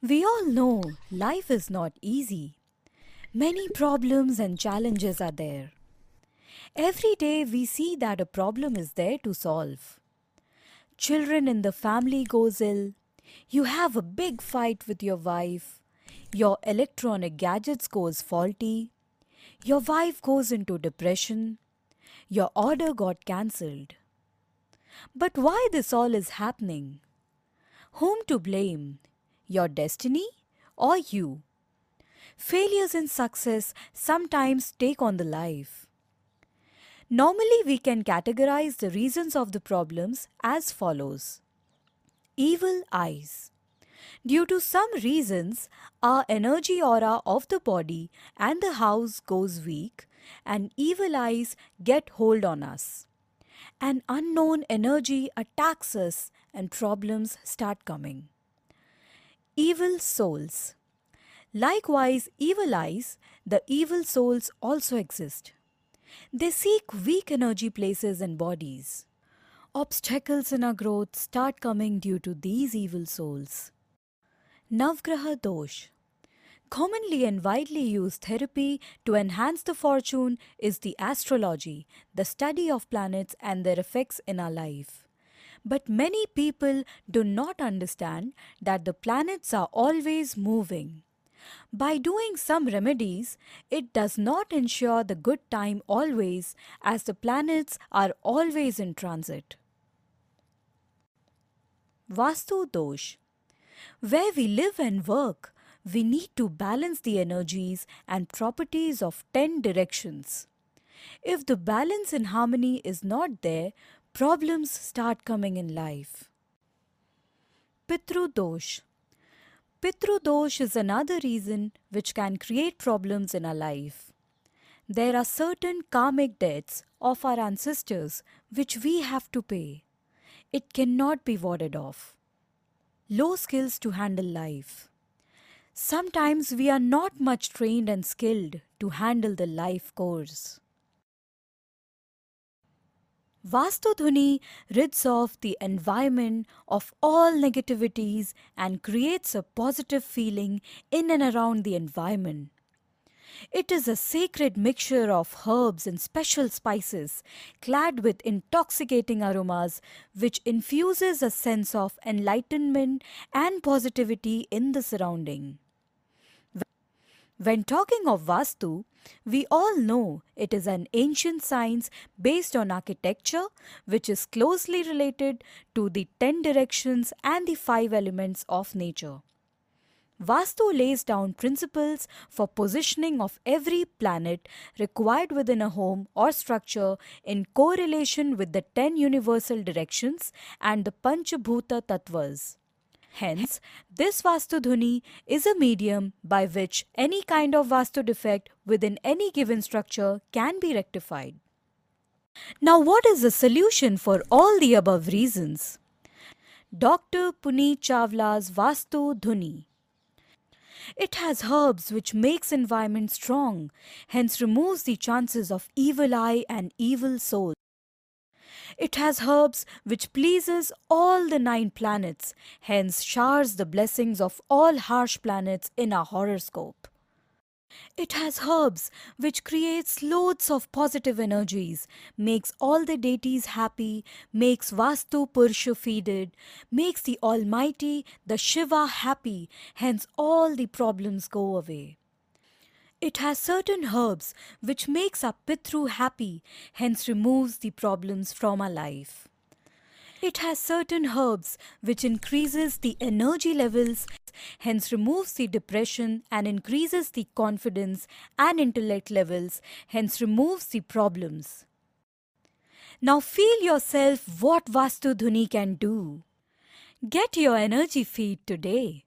We all know life is not easy. Many problems and challenges are there. Every day we see that a problem is there to solve. Children in the family goes ill. You have a big fight with your wife. Your electronic gadgets goes faulty. Your wife goes into depression. Your order got cancelled. But why this all is happening? Whom to blame? Your destiny or you? Failures and success sometimes take on the life. Normally, we can categorize the reasons of the problems as follows Evil eyes. Due to some reasons, our energy aura of the body and the house goes weak, and evil eyes get hold on us. An unknown energy attacks us, and problems start coming. Evil souls. Likewise, evil eyes, the evil souls also exist. They seek weak energy places and bodies. Obstacles in our growth start coming due to these evil souls. Navgraha Dosh Commonly and widely used therapy to enhance the fortune is the astrology, the study of planets and their effects in our life. But many people do not understand that the planets are always moving. By doing some remedies, it does not ensure the good time always, as the planets are always in transit. Vastu Dosh Where we live and work, we need to balance the energies and properties of 10 directions. If the balance and harmony is not there, problems start coming in life. Pitru Dosh Pitru Dosh is another reason which can create problems in our life. There are certain karmic debts of our ancestors which we have to pay. It cannot be warded off. Low skills to handle life. Sometimes we are not much trained and skilled to handle the life course. Vastudhuni rids off the environment of all negativities and creates a positive feeling in and around the environment. It is a sacred mixture of herbs and special spices, clad with intoxicating aromas, which infuses a sense of enlightenment and positivity in the surrounding. When talking of Vastu, we all know it is an ancient science based on architecture which is closely related to the 10 directions and the 5 elements of nature. Vastu lays down principles for positioning of every planet required within a home or structure in correlation with the 10 universal directions and the Panchabhuta Tattvas. Hence, this Vastu Dhuni is a medium by which any kind of Vastu defect within any given structure can be rectified. Now, what is the solution for all the above reasons? Dr. Puneet Chawla's Vastu Dhuni. It has herbs which makes environment strong, hence removes the chances of evil eye and evil soul. It has herbs which pleases all the nine planets, hence showers the blessings of all harsh planets in our horoscope. It has herbs which creates loads of positive energies, makes all the deities happy, makes Vastu Purusha feeded, makes the Almighty, the Shiva happy, hence all the problems go away. It has certain herbs which makes our Pitru happy, hence removes the problems from our life. It has certain herbs which increases the energy levels, hence removes the depression and increases the confidence and intellect levels, hence removes the problems. Now feel yourself what Vastu Dhuni can do. Get your energy feed today.